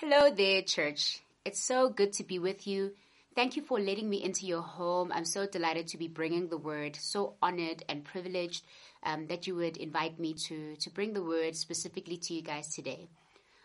Hello there, church. It's so good to be with you. Thank you for letting me into your home. I'm so delighted to be bringing the word. So honored and privileged um, that you would invite me to to bring the word specifically to you guys today.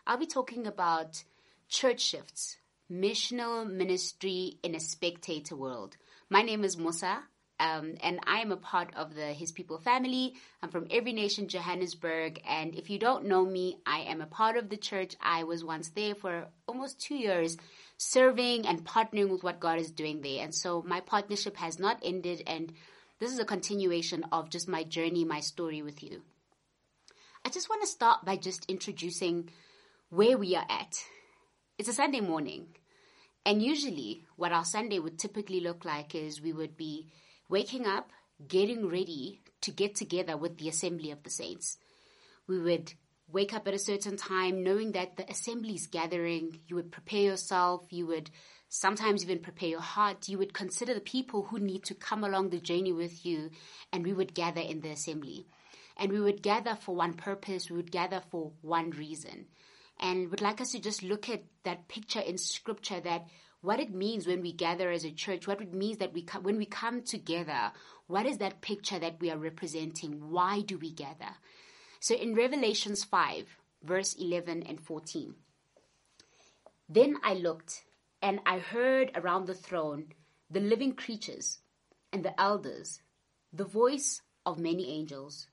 I'll be talking about church shifts, missional ministry in a spectator world. My name is Musa. Um, and I am a part of the His People family. I'm from Every Nation Johannesburg, and if you don't know me, I am a part of the church. I was once there for almost two years, serving and partnering with what God is doing there. And so my partnership has not ended, and this is a continuation of just my journey, my story with you. I just want to start by just introducing where we are at. It's a Sunday morning, and usually, what our Sunday would typically look like is we would be waking up, getting ready to get together with the assembly of the saints. We would wake up at a certain time knowing that the assembly is gathering. You would prepare yourself. You would sometimes even prepare your heart. You would consider the people who need to come along the journey with you, and we would gather in the assembly. And we would gather for one purpose, we would gather for one reason. And would like us to just look at that picture in scripture that what it means when we gather as a church, what it means that we come, when we come together, what is that picture that we are representing? Why do we gather? So in Revelations 5, verse 11 and 14, then I looked and I heard around the throne the living creatures and the elders, the voice of many angels,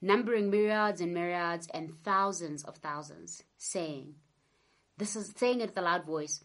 numbering myriads and myriads and thousands of thousands, saying, This is saying it with a loud voice,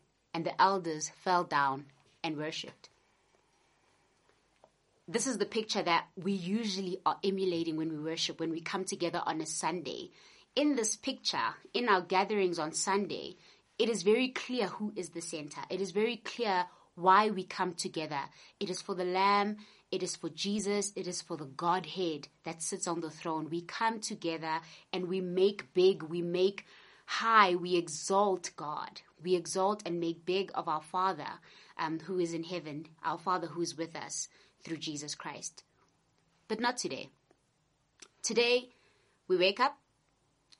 and the elders fell down and worshipped. This is the picture that we usually are emulating when we worship, when we come together on a Sunday. In this picture, in our gatherings on Sunday, it is very clear who is the center. It is very clear why we come together. It is for the Lamb, it is for Jesus, it is for the Godhead that sits on the throne. We come together and we make big, we make high, we exalt God. We exalt and make big of our Father um, who is in heaven, our Father who is with us through Jesus Christ. But not today. Today, we wake up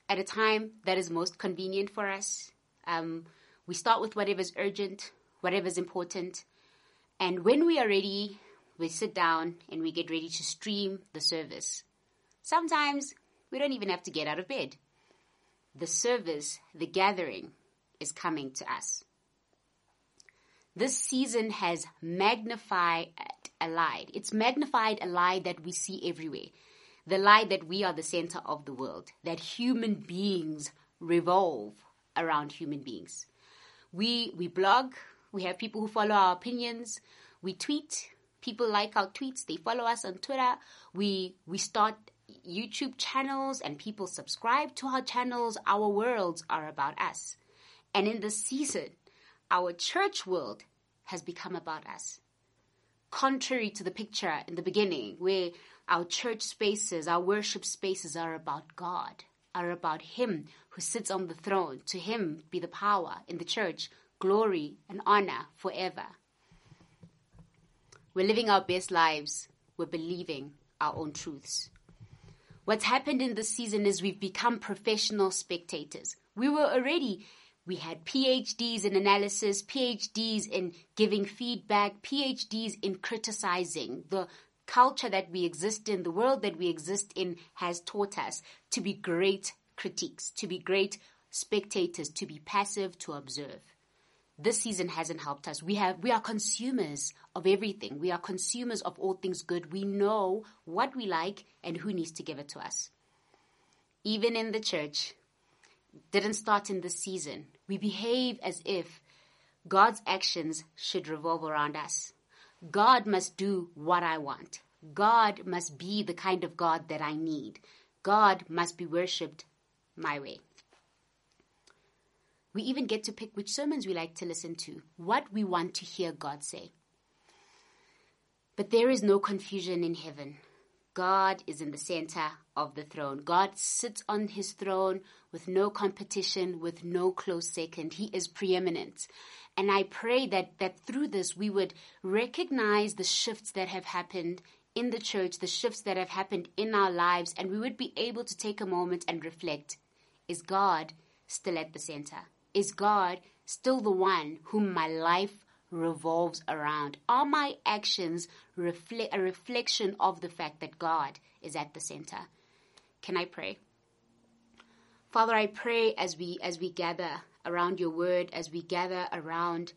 at a time that is most convenient for us. Um, we start with whatever's urgent, whatever's important. And when we are ready, we sit down and we get ready to stream the service. Sometimes we don't even have to get out of bed the service, the gathering is coming to us. This season has magnified a lie. It's magnified a lie that we see everywhere. The lie that we are the center of the world, that human beings revolve around human beings. We, we blog, we have people who follow our opinions, we tweet, people like our tweets, they follow us on Twitter, we, we start YouTube channels and people subscribe to our channels, our worlds are about us. And in this season, our church world has become about us. Contrary to the picture in the beginning, where our church spaces, our worship spaces are about God, are about Him who sits on the throne. To Him be the power in the church, glory and honor forever. We're living our best lives. We're believing our own truths. What's happened in this season is we've become professional spectators. We were already, we had PhDs in analysis, PhDs in giving feedback, PhDs in criticizing. The culture that we exist in, the world that we exist in has taught us to be great critiques, to be great spectators, to be passive, to observe this season hasn't helped us. We have, we are consumers of everything. We are consumers of all things good. We know what we like and who needs to give it to us. Even in the church, didn't start in this season. We behave as if God's actions should revolve around us. God must do what I want. God must be the kind of God that I need. God must be worshipped my way. We even get to pick which sermons we like to listen to, what we want to hear God say. But there is no confusion in heaven. God is in the center of the throne. God sits on his throne with no competition, with no close second. He is preeminent. And I pray that, that through this we would recognize the shifts that have happened in the church, the shifts that have happened in our lives, and we would be able to take a moment and reflect. Is God still at the center? Is God still the one whom my life revolves around? Are my actions reflect a reflection of the fact that God is at the center? Can I pray? Father, I pray as we as we gather around your word, as we gather around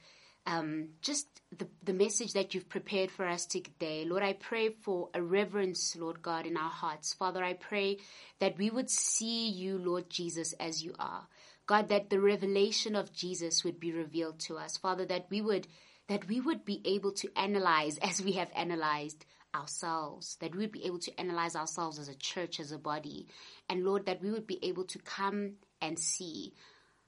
um, just the, the message that you've prepared for us today. Lord, I pray for a reverence, Lord God, in our hearts. Father, I pray that we would see you, Lord Jesus, as you are. God, that the revelation of Jesus would be revealed to us. Father, that we would that we would be able to analyze as we have analyzed ourselves, that we would be able to analyze ourselves as a church, as a body. And Lord, that we would be able to come and see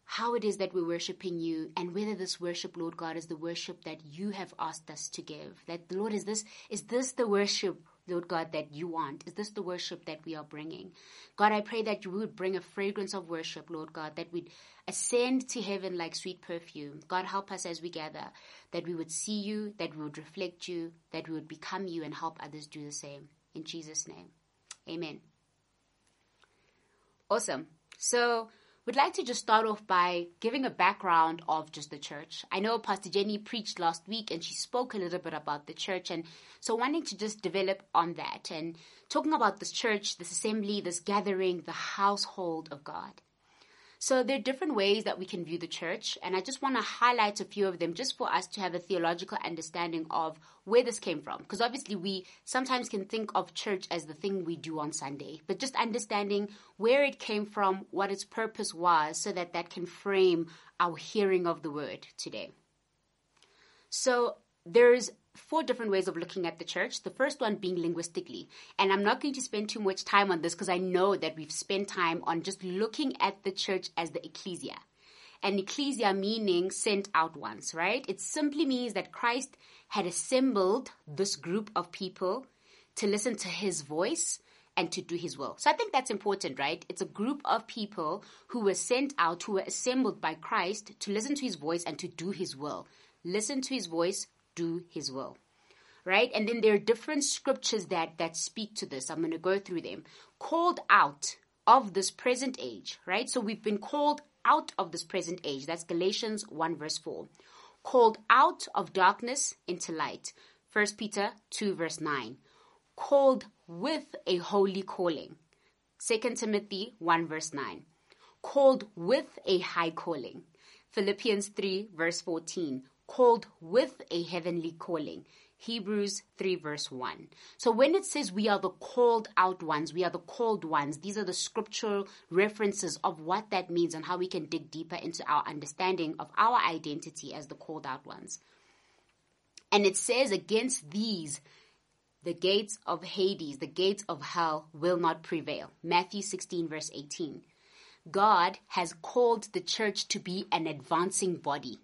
how it is that we're worshiping you and whether this worship, Lord God, is the worship that you have asked us to give. That the Lord, is this, is this the worship Lord God, that you want? Is this the worship that we are bringing? God, I pray that you would bring a fragrance of worship, Lord God, that we'd ascend to heaven like sweet perfume. God, help us as we gather, that we would see you, that we would reflect you, that we would become you and help others do the same. In Jesus' name. Amen. Awesome. So, would like to just start off by giving a background of just the church. I know Pastor Jenny preached last week and she spoke a little bit about the church and so wanting to just develop on that and talking about this church, this assembly, this gathering, the household of God. So there are different ways that we can view the church, and I just want to highlight a few of them just for us to have a theological understanding of where this came from. Because obviously we sometimes can think of church as the thing we do on Sunday, but just understanding where it came from, what its purpose was, so that that can frame our hearing of the word today. So there's four different ways of looking at the church. The first one being linguistically. And I'm not going to spend too much time on this because I know that we've spent time on just looking at the church as the ecclesia. And ecclesia meaning sent out ones, right? It simply means that Christ had assembled this group of people to listen to his voice and to do his will. So I think that's important, right? It's a group of people who were sent out, who were assembled by Christ to listen to his voice and to do his will. Listen to his voice, do his will. Right? And then there are different scriptures that, that speak to this. I'm going to go through them. Called out of this present age, right? So we've been called out of this present age. That's Galatians 1 verse 4. Called out of darkness into light. 1 Peter 2 verse 9. Called with a holy calling. 2 Timothy 1 verse 9. Called with a high calling. Philippians 3 verse 14 called with a heavenly calling. Hebrews 3 verse 1. So when it says we are the called out ones, we are the called ones, these are the scriptural references of what that means and how we can dig deeper into our understanding of our identity as the called out ones. And it says against these, the gates of Hades, the gates of hell will not prevail. Matthew 16 verse 18. God has called the church to be an advancing body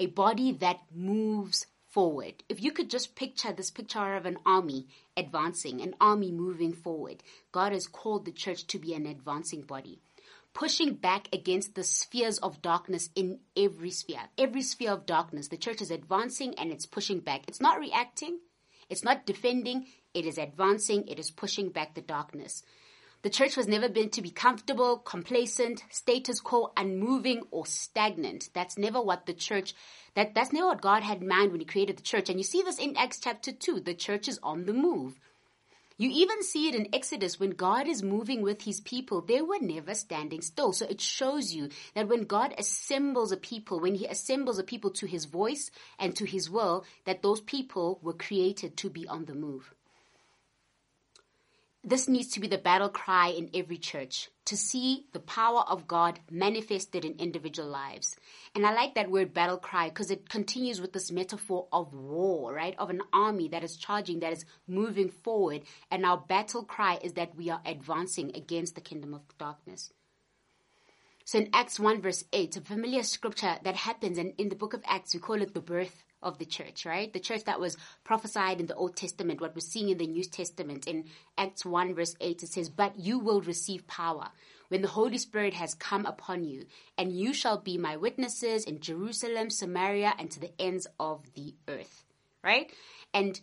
a body that moves forward. If you could just picture this picture of an army advancing, an army moving forward, God has called the church to be an advancing body, pushing back against the spheres of darkness in every sphere. Every sphere of darkness, the church is advancing and it's pushing back. It's not reacting, it's not defending, it is advancing, it is pushing back the darkness. The church was never meant to be comfortable, complacent, status quo, unmoving, or stagnant. That's never what the church, that, that's never what God had in mind when He created the church. And you see this in Acts chapter 2. The church is on the move. You even see it in Exodus when God is moving with his people, they were never standing still. So it shows you that when God assembles a people, when he assembles a people to his voice and to his will, that those people were created to be on the move this needs to be the battle cry in every church to see the power of God manifested in individual lives. And I like that word battle cry because it continues with this metaphor of war, right? Of an army that is charging, that is moving forward. And our battle cry is that we are advancing against the kingdom of darkness. So in Acts 1 verse 8, a familiar scripture that happens and in the book of Acts, we call it the birth of the church, right? The church that was prophesied in the Old Testament, what we're seeing in the New Testament. In Acts 1 verse 8, it says, But you will receive power when the Holy Spirit has come upon you, and you shall be my witnesses in Jerusalem, Samaria, and to the ends of the earth, right? And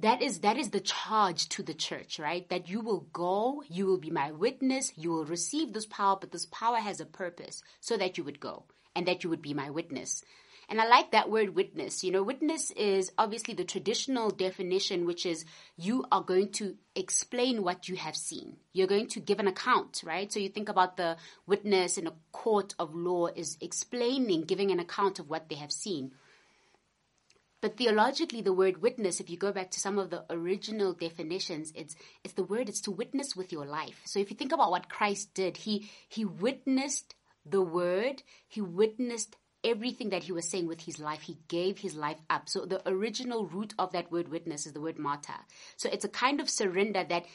that is that is the charge to the church right that you will go you will be my witness you will receive this power but this power has a purpose so that you would go and that you would be my witness and I like that word witness. You know, witness is obviously the traditional definition, which is you are going to explain what you have seen. You're going to give an account, right? So you think about the witness in a court of law is explaining, giving an account of what they have seen. But theologically, the word witness, if you go back to some of the original definitions, it's, it's the word, it's to witness with your life. So if you think about what Christ did, he, he witnessed the word, he witnessed everything that he was saying with his life, he gave his life up. So the original root of that word witness is the word martyr. So it's a kind of surrender that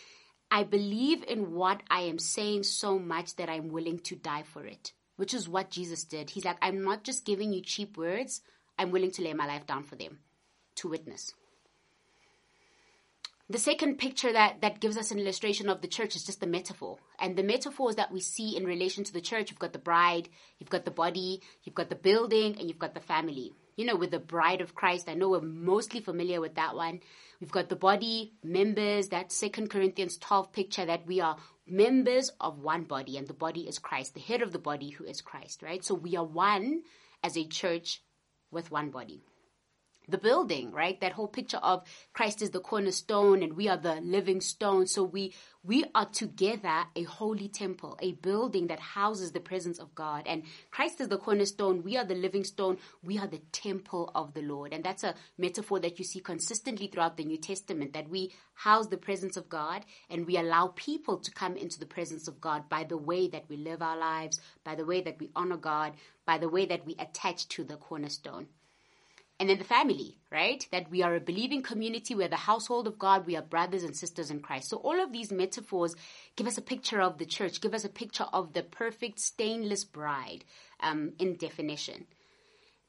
I believe in what I am saying so much that I'm willing to die for it, which is what Jesus did. He's like, I'm not just giving you cheap words, I'm willing to lay my life down for them to witness. The second picture that, that gives us an illustration of the church is just the metaphor. And the metaphors that we see in relation to the church, you've got the bride, you've got the body, you've got the building, and you've got the family. You know, with the bride of Christ, I know we're mostly familiar with that one. We've got the body, members, that Second Corinthians 12 picture that we are members of one body, and the body is Christ, the head of the body who is Christ, right? So we are one as a church with one body the building, right? That whole picture of Christ is the cornerstone and we are the living stone. So we, we are together a holy temple, a building that houses the presence of God. And Christ is the cornerstone. We are the living stone. We are the temple of the Lord. And that's a metaphor that you see consistently throughout the New Testament that we house the presence of God and we allow people to come into the presence of God by the way that we live our lives, by the way that we honor God, by the way that we attach to the cornerstone. And then the family, right? That we are a believing community. We're the household of God. We are brothers and sisters in Christ. So all of these metaphors give us a picture of the church, give us a picture of the perfect stainless bride um, in definition.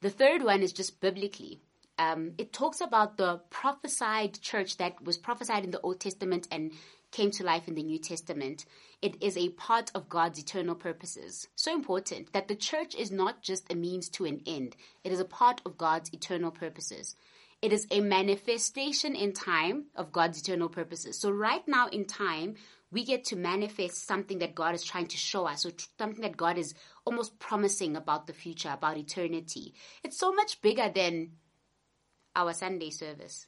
The third one is just biblically. Um, it talks about the prophesied church that was prophesied in the Old Testament and came to life in the New Testament. It is a part of God's eternal purposes. So important that the church is not just a means to an end, it is a part of God's eternal purposes. It is a manifestation in time of God's eternal purposes. So, right now in time, we get to manifest something that God is trying to show us, or something that God is almost promising about the future, about eternity. It's so much bigger than our Sunday service.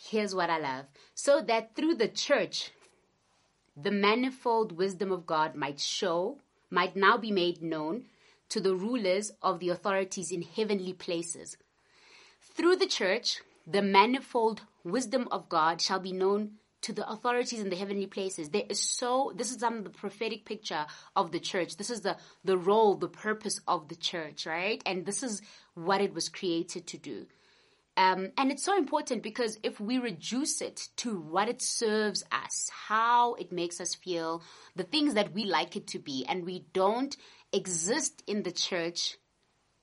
Here's what I love. So that through the church, the manifold wisdom of God might show, might now be made known to the rulers of the authorities in heavenly places. Through the church, the manifold wisdom of God shall be known to the authorities in the heavenly places. There is so, this is some of the prophetic picture of the church. This is the, the role, the purpose of the church, right? And this is what it was created to do. Um, and it's so important because if we reduce it to what it serves us, how it makes us feel, the things that we like it to be, and we don't exist in the church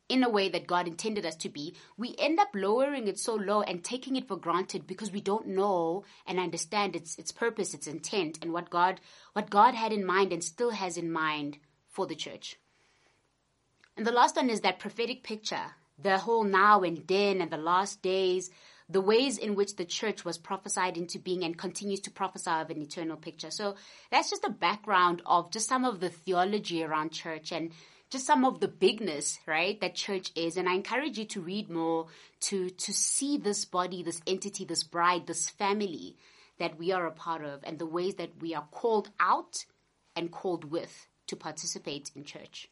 in a way that God intended us to be, we end up lowering it so low and taking it for granted because we don't know and understand its its purpose, its intent, and what God what God had in mind and still has in mind for the church. And the last one is that prophetic picture the whole now and then and the last days, the ways in which the church was prophesied into being and continues to prophesy of an eternal picture. So that's just a background of just some of the theology around church and just some of the bigness, right, that church is. And I encourage you to read more, to, to see this body, this entity, this bride, this family that we are a part of and the ways that we are called out and called with to participate in church.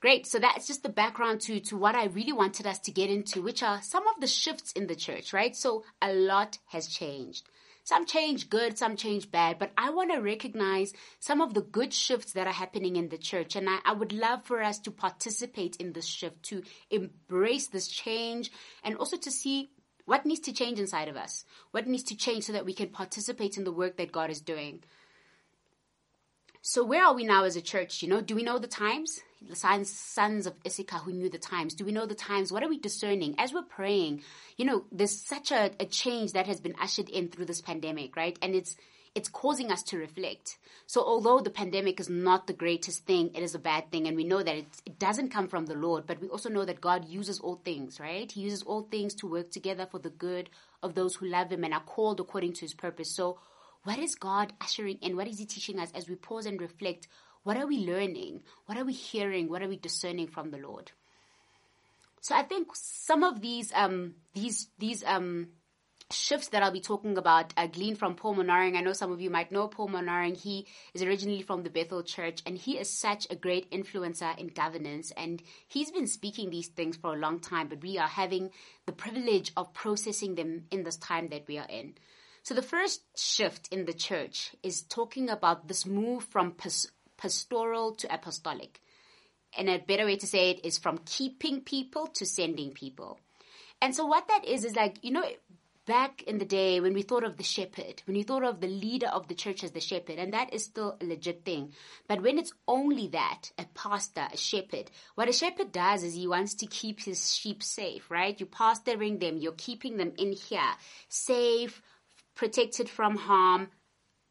Great. So that's just the background to, to what I really wanted us to get into, which are some of the shifts in the church, right? So a lot has changed. Some change good, some change bad, but I want to recognize some of the good shifts that are happening in the church. And I, I would love for us to participate in this shift, to embrace this change, and also to see what needs to change inside of us? What needs to change so that we can participate in the work that God is doing? So where are we now as a church? You know, do we know the times? The sons, sons of Issachar who knew the times. Do we know the times? What are we discerning? As we're praying, you know, there's such a, a change that has been ushered in through this pandemic, right? And it's, it's causing us to reflect. So although the pandemic is not the greatest thing, it is a bad thing. And we know that it, it doesn't come from the Lord, but we also know that God uses all things, right? He uses all things to work together for the good of those who love him and are called according to his purpose. So what is God ushering in? What is He teaching us as we pause and reflect? What are we learning? What are we hearing? What are we discerning from the Lord? So I think some of these um, these these um, shifts that I'll be talking about are gleaned from Paul Manwaring. I know some of you might know Paul Manwaring. He is originally from the Bethel Church, and he is such a great influencer in governance. And he's been speaking these things for a long time, but we are having the privilege of processing them in this time that we are in. So the first shift in the church is talking about this move from pastoral to apostolic. And a better way to say it is from keeping people to sending people. And so what that is is like, you know, back in the day when we thought of the shepherd, when we thought of the leader of the church as the shepherd, and that is still a legit thing. But when it's only that, a pastor, a shepherd, what a shepherd does is he wants to keep his sheep safe, right? You're pastoring them, you're keeping them in here, safe, protected from harm,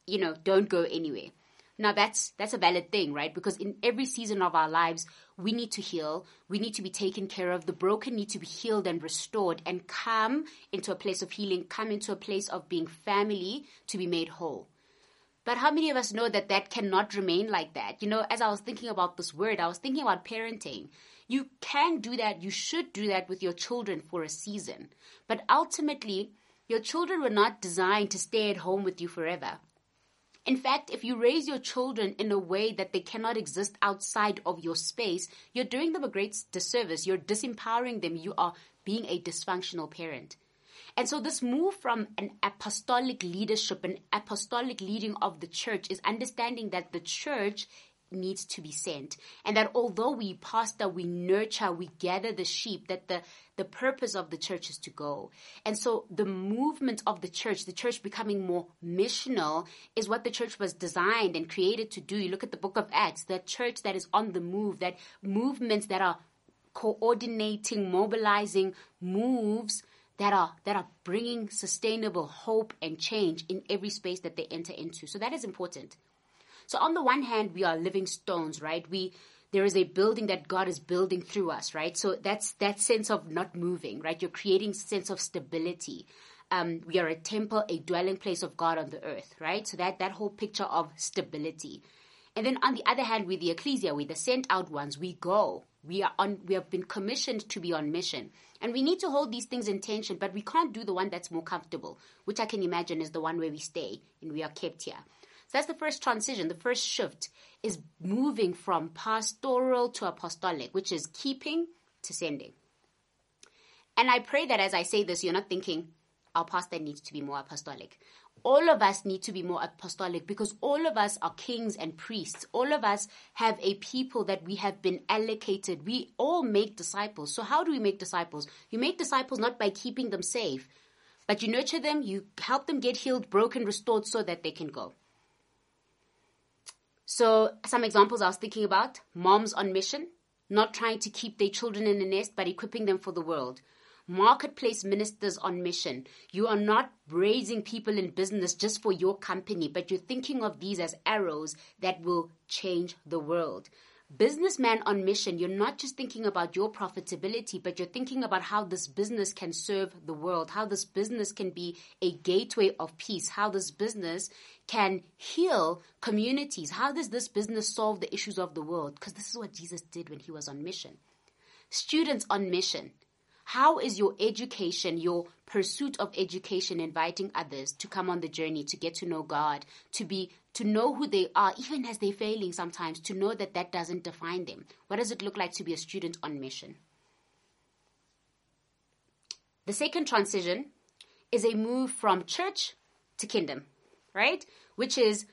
you know, don't go anywhere. Now that's that's a valid thing, right? Because in every season of our lives, we need to heal, we need to be taken care of, the broken need to be healed and restored and come into a place of healing, come into a place of being family to be made whole. But how many of us know that that cannot remain like that? You know, as I was thinking about this word, I was thinking about parenting. You can do that, you should do that with your children for a season. But ultimately, your children were not designed to stay at home with you forever. In fact, if you raise your children in a way that they cannot exist outside of your space, you're doing them a great disservice. You're disempowering them. You are being a dysfunctional parent. And so this move from an apostolic leadership, an apostolic leading of the church is understanding that the church needs to be sent. And that although we pastor, we nurture, we gather the sheep, that the, the purpose of the church is to go. And so the movement of the church, the church becoming more missional is what the church was designed and created to do. You look at the book of Acts, the church that is on the move, that movements that are coordinating, mobilizing moves that are that are bringing sustainable hope and change in every space that they enter into. So that is important. So on the one hand, we are living stones, right? We there is a building that God is building through us, right? So that's that sense of not moving, right? You're creating sense of stability. Um, we are a temple, a dwelling place of God on the earth, right? So that that whole picture of stability. And then on the other hand, with the ecclesia, with the sent out ones, we go. We are on. We have been commissioned to be on mission, and we need to hold these things in tension. But we can't do the one that's more comfortable, which I can imagine is the one where we stay and we are kept here. So that's the first transition. The first shift is moving from pastoral to apostolic, which is keeping to sending. And I pray that as I say this, you're not thinking, our pastor needs to be more apostolic. All of us need to be more apostolic because all of us are kings and priests. All of us have a people that we have been allocated. We all make disciples. So how do we make disciples? You make disciples not by keeping them safe, but you nurture them, you help them get healed, broken, restored so that they can go. So some examples I was thinking about, moms on mission, not trying to keep their children in the nest, but equipping them for the world. Marketplace ministers on mission. You are not raising people in business just for your company, but you're thinking of these as arrows that will change the world businessman on mission, you're not just thinking about your profitability, but you're thinking about how this business can serve the world, how this business can be a gateway of peace, how this business can heal communities. How does this business solve the issues of the world? Because this is what Jesus did when he was on mission. Students on mission. How is your education, your pursuit of education, inviting others to come on the journey to get to know God, to be to know who they are, even as they're failing sometimes, to know that that doesn't define them. What does it look like to be a student on mission? The second transition is a move from church to kingdom, right? Which is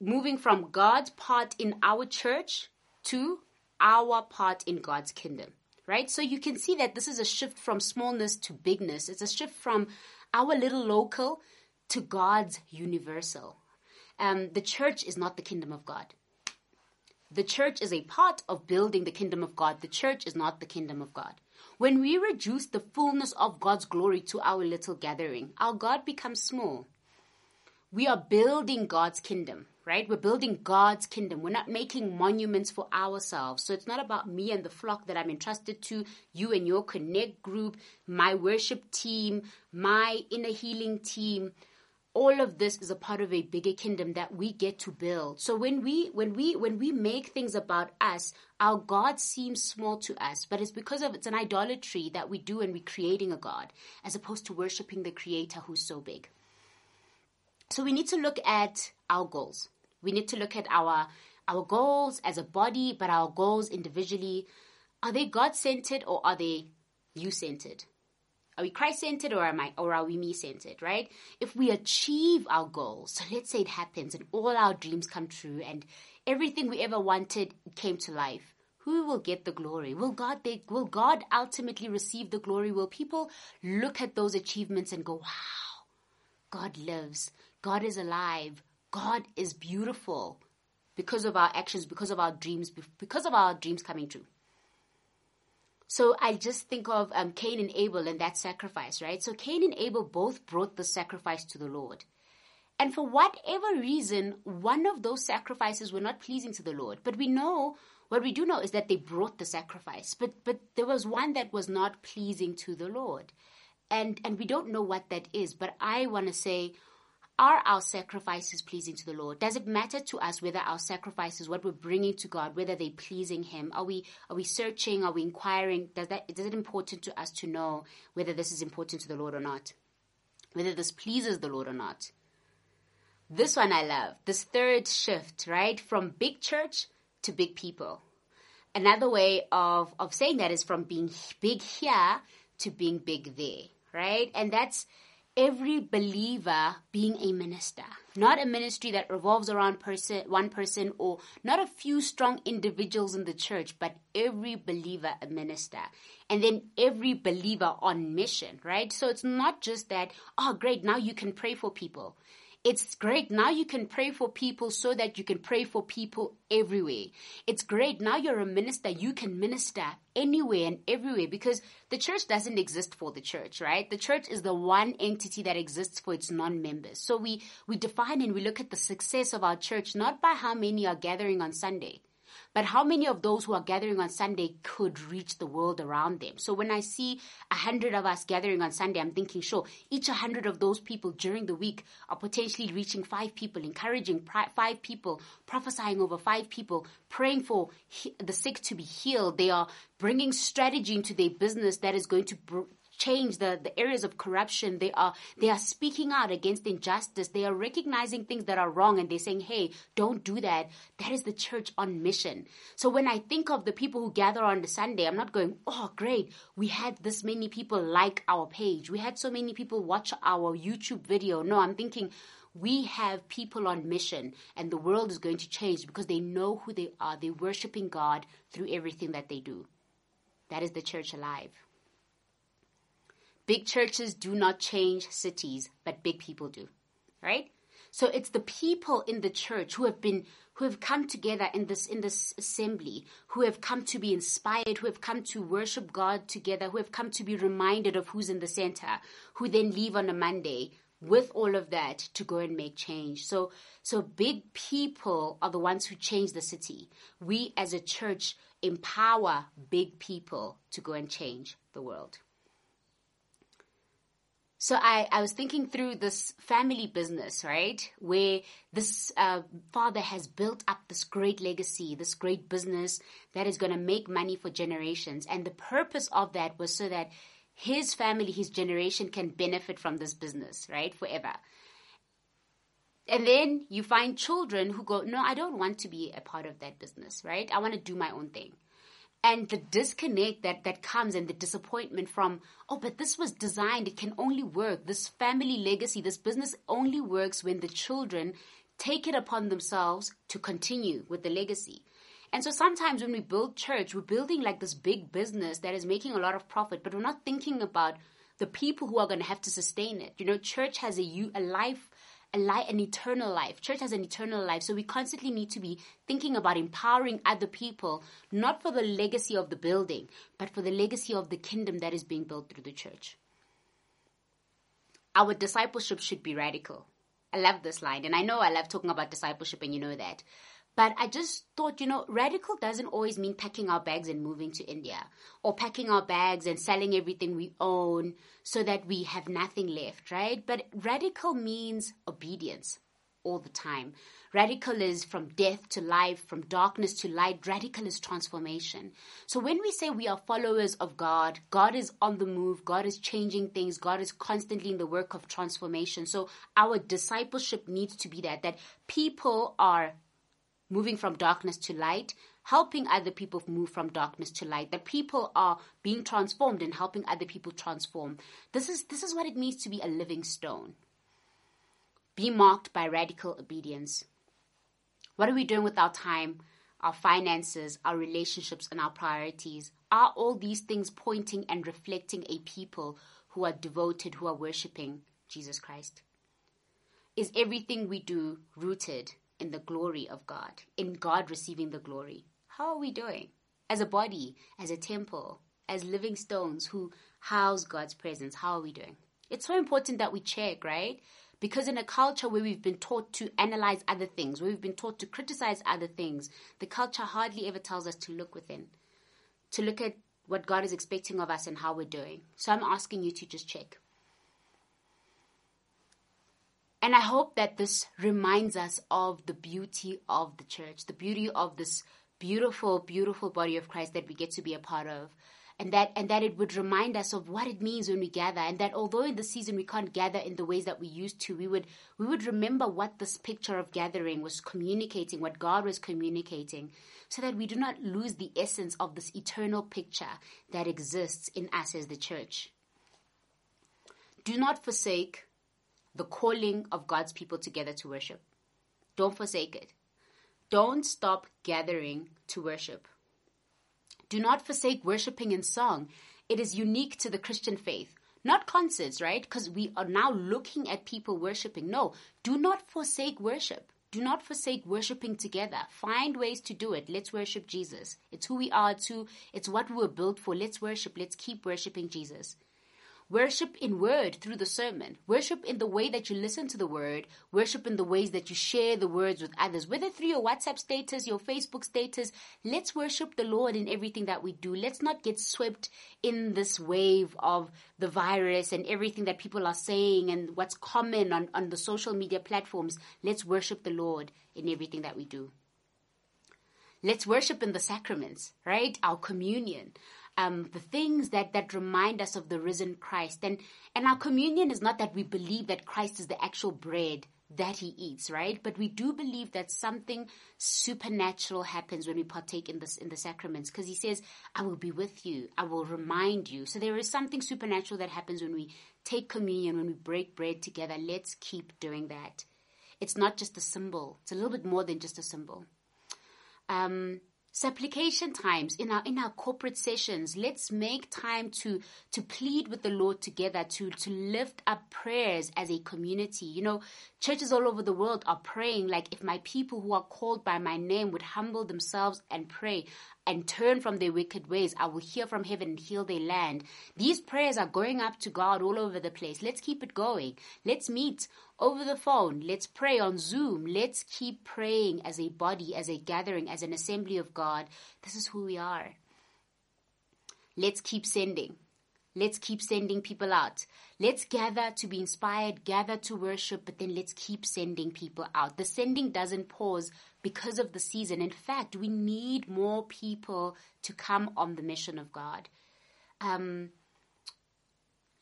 moving from God's part in our church to our part in God's kingdom, right? So you can see that this is a shift from smallness to bigness. It's a shift from our little local to God's universal. Um, the church is not the kingdom of God. The church is a part of building the kingdom of God. The church is not the kingdom of God. When we reduce the fullness of God's glory to our little gathering, our God becomes small. We are building God's kingdom, right? We're building God's kingdom. We're not making monuments for ourselves. So it's not about me and the flock that I'm entrusted to, you and your connect group, my worship team, my inner healing team all of this is a part of a bigger kingdom that we get to build. So when we when we when we make things about us, our God seems small to us, but it's because of it's an idolatry that we do and we're creating a God as opposed to worshiping the creator who's so big. So we need to look at our goals. We need to look at our our goals as a body, but our goals individually. Are they God centered or are they you centered? Are we Christ centered or am I or are we me centered, right? If we achieve our goals, so let's say it happens and all our dreams come true and everything we ever wanted came to life. Who will get the glory? Will God they, will God ultimately receive the glory? Will people look at those achievements and go, "Wow, God lives. God is alive. God is beautiful." Because of our actions, because of our dreams, because of our dreams coming true. So I just think of um, Cain and Abel and that sacrifice, right? So Cain and Abel both brought the sacrifice to the Lord. And for whatever reason, one of those sacrifices were not pleasing to the Lord. But we know, what we do know is that they brought the sacrifice. But, but there was one that was not pleasing to the Lord. And, and we don't know what that is. But I want to say, are our sacrifices pleasing to the Lord? Does it matter to us whether our sacrifices, what we're bringing to God, whether they're pleasing Him? Are we are we searching? Are we inquiring? Does that is it important to us to know whether this is important to the Lord or not? Whether this pleases the Lord or not? This one I love. This third shift, right? From big church to big people. Another way of, of saying that is from being big here to being big there, right? And that's every believer being a minister, not a ministry that revolves around person, one person or not a few strong individuals in the church, but every believer a minister. And then every believer on mission, right? So it's not just that, oh, great, now you can pray for people it's great. Now you can pray for people so that you can pray for people everywhere. It's great. Now you're a minister. You can minister anywhere and everywhere because the church doesn't exist for the church, right? The church is the one entity that exists for its non-members. So we, we define and we look at the success of our church not by how many are gathering on Sunday but how many of those who are gathering on Sunday could reach the world around them? So when I see a hundred of us gathering on Sunday, I'm thinking, sure, each hundred of those people during the week are potentially reaching five people, encouraging five people, prophesying over five people, praying for the sick to be healed. They are bringing strategy into their business that is going to change the, the areas of corruption. They are, they are speaking out against injustice. They are recognizing things that are wrong and they're saying, hey, don't do that. That is the church on mission. So when I think of the people who gather on the Sunday, I'm not going, oh, great. We had this many people like our page. We had so many people watch our YouTube video. No, I'm thinking, we have people on mission and the world is going to change because they know who they are. They're worshiping God through everything that they do. That is the church alive. Big churches do not change cities, but big people do, right? So it's the people in the church who have been who have come together in this in this assembly, who have come to be inspired, who have come to worship God together, who have come to be reminded of who's in the center, who then leave on a Monday with all of that to go and make change. So so big people are the ones who change the city. We as a church empower big people to go and change the world. So I, I was thinking through this family business, right? Where this uh, father has built up this great legacy, this great business that is going to make money for generations. And the purpose of that was so that his family, his generation can benefit from this business, right? Forever. And then you find children who go, no, I don't want to be a part of that business, right? I want to do my own thing and the disconnect that that comes and the disappointment from oh but this was designed it can only work. This family legacy this business only works when the children take it upon themselves to continue with the legacy. And so sometimes when we build church we're building like this big business that is making a lot of profit but we're not thinking about the people who are going to have to sustain it. You know church has a, a life a life, an eternal life. Church has an eternal life. So we constantly need to be thinking about empowering other people, not for the legacy of the building, but for the legacy of the kingdom that is being built through the church. Our discipleship should be radical. I love this line, and I know I love talking about discipleship, and you know that. But I just thought, you know, radical doesn't always mean packing our bags and moving to India or packing our bags and selling everything we own so that we have nothing left, right? But radical means obedience all the time. Radical is from death to life, from darkness to light. Radical is transformation. So when we say we are followers of God, God is on the move, God is changing things, God is constantly in the work of transformation. So our discipleship needs to be that, that people are moving from darkness to light, helping other people move from darkness to light, that people are being transformed and helping other people transform. This is, this is what it means to be a living stone. Be marked by radical obedience. What are we doing with our time, our finances, our relationships, and our priorities? Are all these things pointing and reflecting a people who are devoted, who are worshiping Jesus Christ? Is everything we do rooted in the glory of God, in God receiving the glory. How are we doing? As a body, as a temple, as living stones who house God's presence, how are we doing? It's so important that we check, right? Because in a culture where we've been taught to analyze other things, where we've been taught to criticize other things, the culture hardly ever tells us to look within, to look at what God is expecting of us and how we're doing. So I'm asking you to just check. And I hope that this reminds us of the beauty of the church, the beauty of this beautiful, beautiful body of Christ that we get to be a part of. And that, and that it would remind us of what it means when we gather. And that although in the season we can't gather in the ways that we used to, we would, we would remember what this picture of gathering was communicating, what God was communicating, so that we do not lose the essence of this eternal picture that exists in us as the church. Do not forsake the calling of God's people together to worship. Don't forsake it. Don't stop gathering to worship. Do not forsake worshiping in song. It is unique to the Christian faith. Not concerts, right? Because we are now looking at people worshiping. No, do not forsake worship. Do not forsake worshiping together. Find ways to do it. Let's worship Jesus. It's who we are, who, it's what we were built for. Let's worship. Let's keep worshiping Jesus. Worship in word through the sermon. Worship in the way that you listen to the word. Worship in the ways that you share the words with others, whether through your WhatsApp status, your Facebook status. Let's worship the Lord in everything that we do. Let's not get swept in this wave of the virus and everything that people are saying and what's common on, on the social media platforms. Let's worship the Lord in everything that we do. Let's worship in the sacraments, right? Our communion um, the things that, that remind us of the risen Christ. And, and our communion is not that we believe that Christ is the actual bread that he eats, right? But we do believe that something supernatural happens when we partake in this in the sacraments because he says, I will be with you, I will remind you. So there is something supernatural that happens when we take communion, when we break bread together. Let's keep doing that. It's not just a symbol, it's a little bit more than just a symbol. Um, supplication times in our in our corporate sessions. Let's make time to to plead with the lord together to to lift up prayers as a community. You know churches all over the world are praying like if my people who are called by my name would humble themselves and pray and turn from their wicked ways, I will hear from heaven and heal their land. These prayers are going up to God all over the place. Let's keep it going. Let's meet over the phone. Let's pray on Zoom. Let's keep praying as a body, as a gathering, as an assembly of God. This is who we are. Let's keep sending. Let's keep sending people out. Let's gather to be inspired, gather to worship, but then let's keep sending people out. The sending doesn't pause because of the season. In fact, we need more people to come on the mission of God. Um,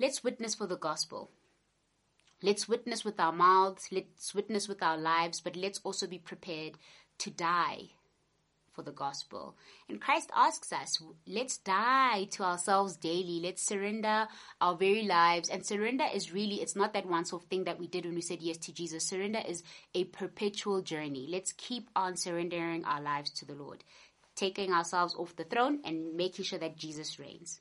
let's witness for the gospel. Let's witness with our mouths, let's witness with our lives, but let's also be prepared to die for the gospel. And Christ asks us, let's die to ourselves daily. Let's surrender our very lives. And surrender is really, it's not that once off thing that we did when we said yes to Jesus. Surrender is a perpetual journey. Let's keep on surrendering our lives to the Lord, taking ourselves off the throne and making sure that Jesus reigns.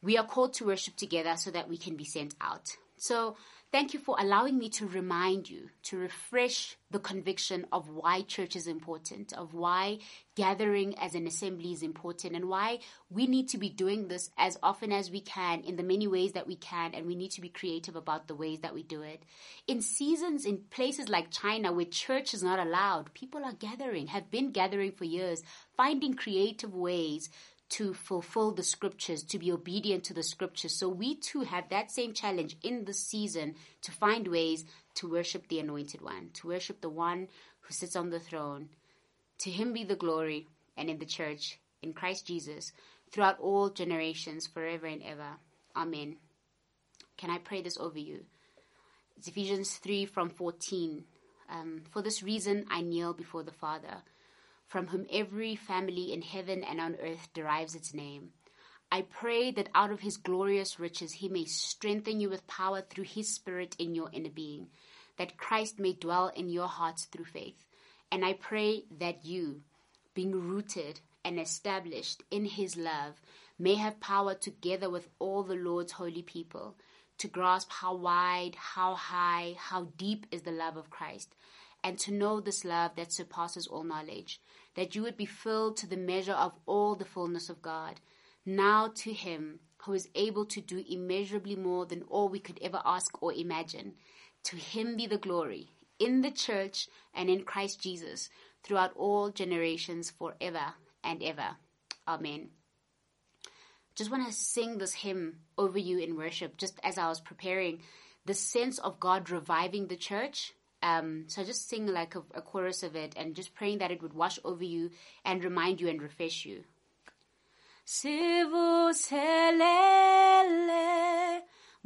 We are called to worship together so that we can be sent out. So Thank you for allowing me to remind you, to refresh the conviction of why church is important, of why gathering as an assembly is important, and why we need to be doing this as often as we can in the many ways that we can, and we need to be creative about the ways that we do it. In seasons, in places like China where church is not allowed, people are gathering, have been gathering for years, finding creative ways to fulfill the scriptures, to be obedient to the scriptures. So we too have that same challenge in this season to find ways to worship the anointed one, to worship the one who sits on the throne. To him be the glory and in the church, in Christ Jesus, throughout all generations, forever and ever. Amen. Can I pray this over you? It's Ephesians 3 from 14. Um, For this reason I kneel before the Father from whom every family in heaven and on earth derives its name. I pray that out of his glorious riches he may strengthen you with power through his spirit in your inner being, that Christ may dwell in your hearts through faith. And I pray that you, being rooted and established in his love, may have power together with all the Lord's holy people to grasp how wide, how high, how deep is the love of Christ, and to know this love that surpasses all knowledge that you would be filled to the measure of all the fullness of God. Now to him who is able to do immeasurably more than all we could ever ask or imagine. To him be the glory in the church and in Christ Jesus throughout all generations forever and ever. Amen. Just want to sing this hymn over you in worship just as I was preparing the sense of God reviving the church um, so just sing like a, a chorus of it and just praying that it would wash over you and remind you and refresh you. Sivu selele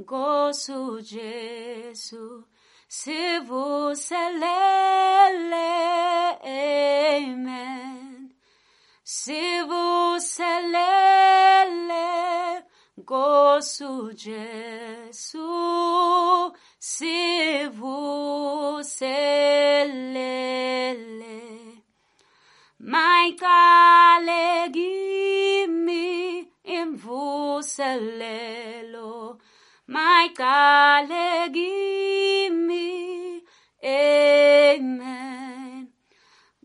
gosu Jesu Amen gosu Jesu se você lele mai calegimi in você lelo mai calegimi amen.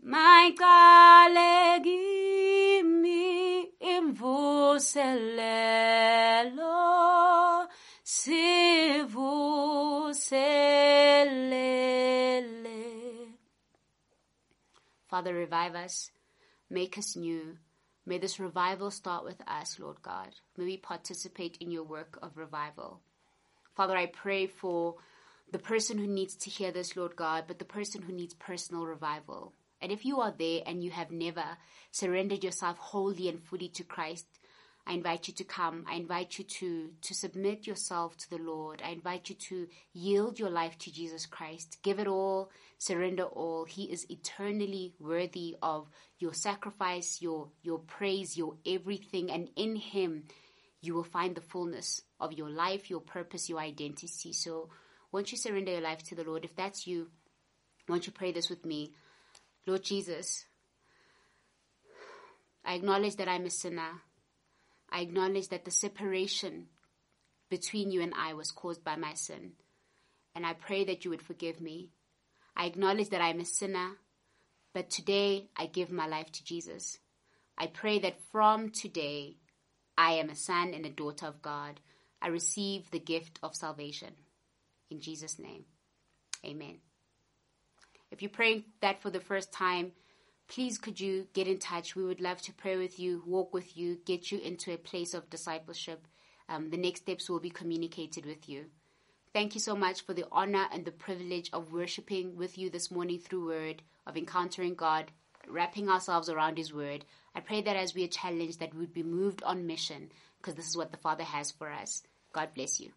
Mai calegimi in você lelo se Father, revive us, make us new. May this revival start with us, Lord God. May we participate in your work of revival. Father, I pray for the person who needs to hear this, Lord God, but the person who needs personal revival. And if you are there and you have never surrendered yourself wholly and fully to Christ, I invite you to come. I invite you to, to submit yourself to the Lord. I invite you to yield your life to Jesus Christ. Give it all, surrender all. He is eternally worthy of your sacrifice, your, your praise, your everything. And in Him, you will find the fullness of your life, your purpose, your identity. So once you surrender your life to the Lord, if that's you, won't you pray this with me? Lord Jesus, I acknowledge that I'm a sinner. I acknowledge that the separation between you and I was caused by my sin. And I pray that you would forgive me. I acknowledge that I am a sinner, but today I give my life to Jesus. I pray that from today I am a son and a daughter of God. I receive the gift of salvation. In Jesus' name, amen. If you're praying that for the first time, please could you get in touch? We would love to pray with you, walk with you, get you into a place of discipleship. um, the next steps will be communicated with you. Thank you so much for the honor and the privilege of worshiping with you this morning through word, of encountering God, wrapping ourselves around His word. I pray that as we are challenged, that we'd be moved on mission, because this is what the Father has for us. God bless you.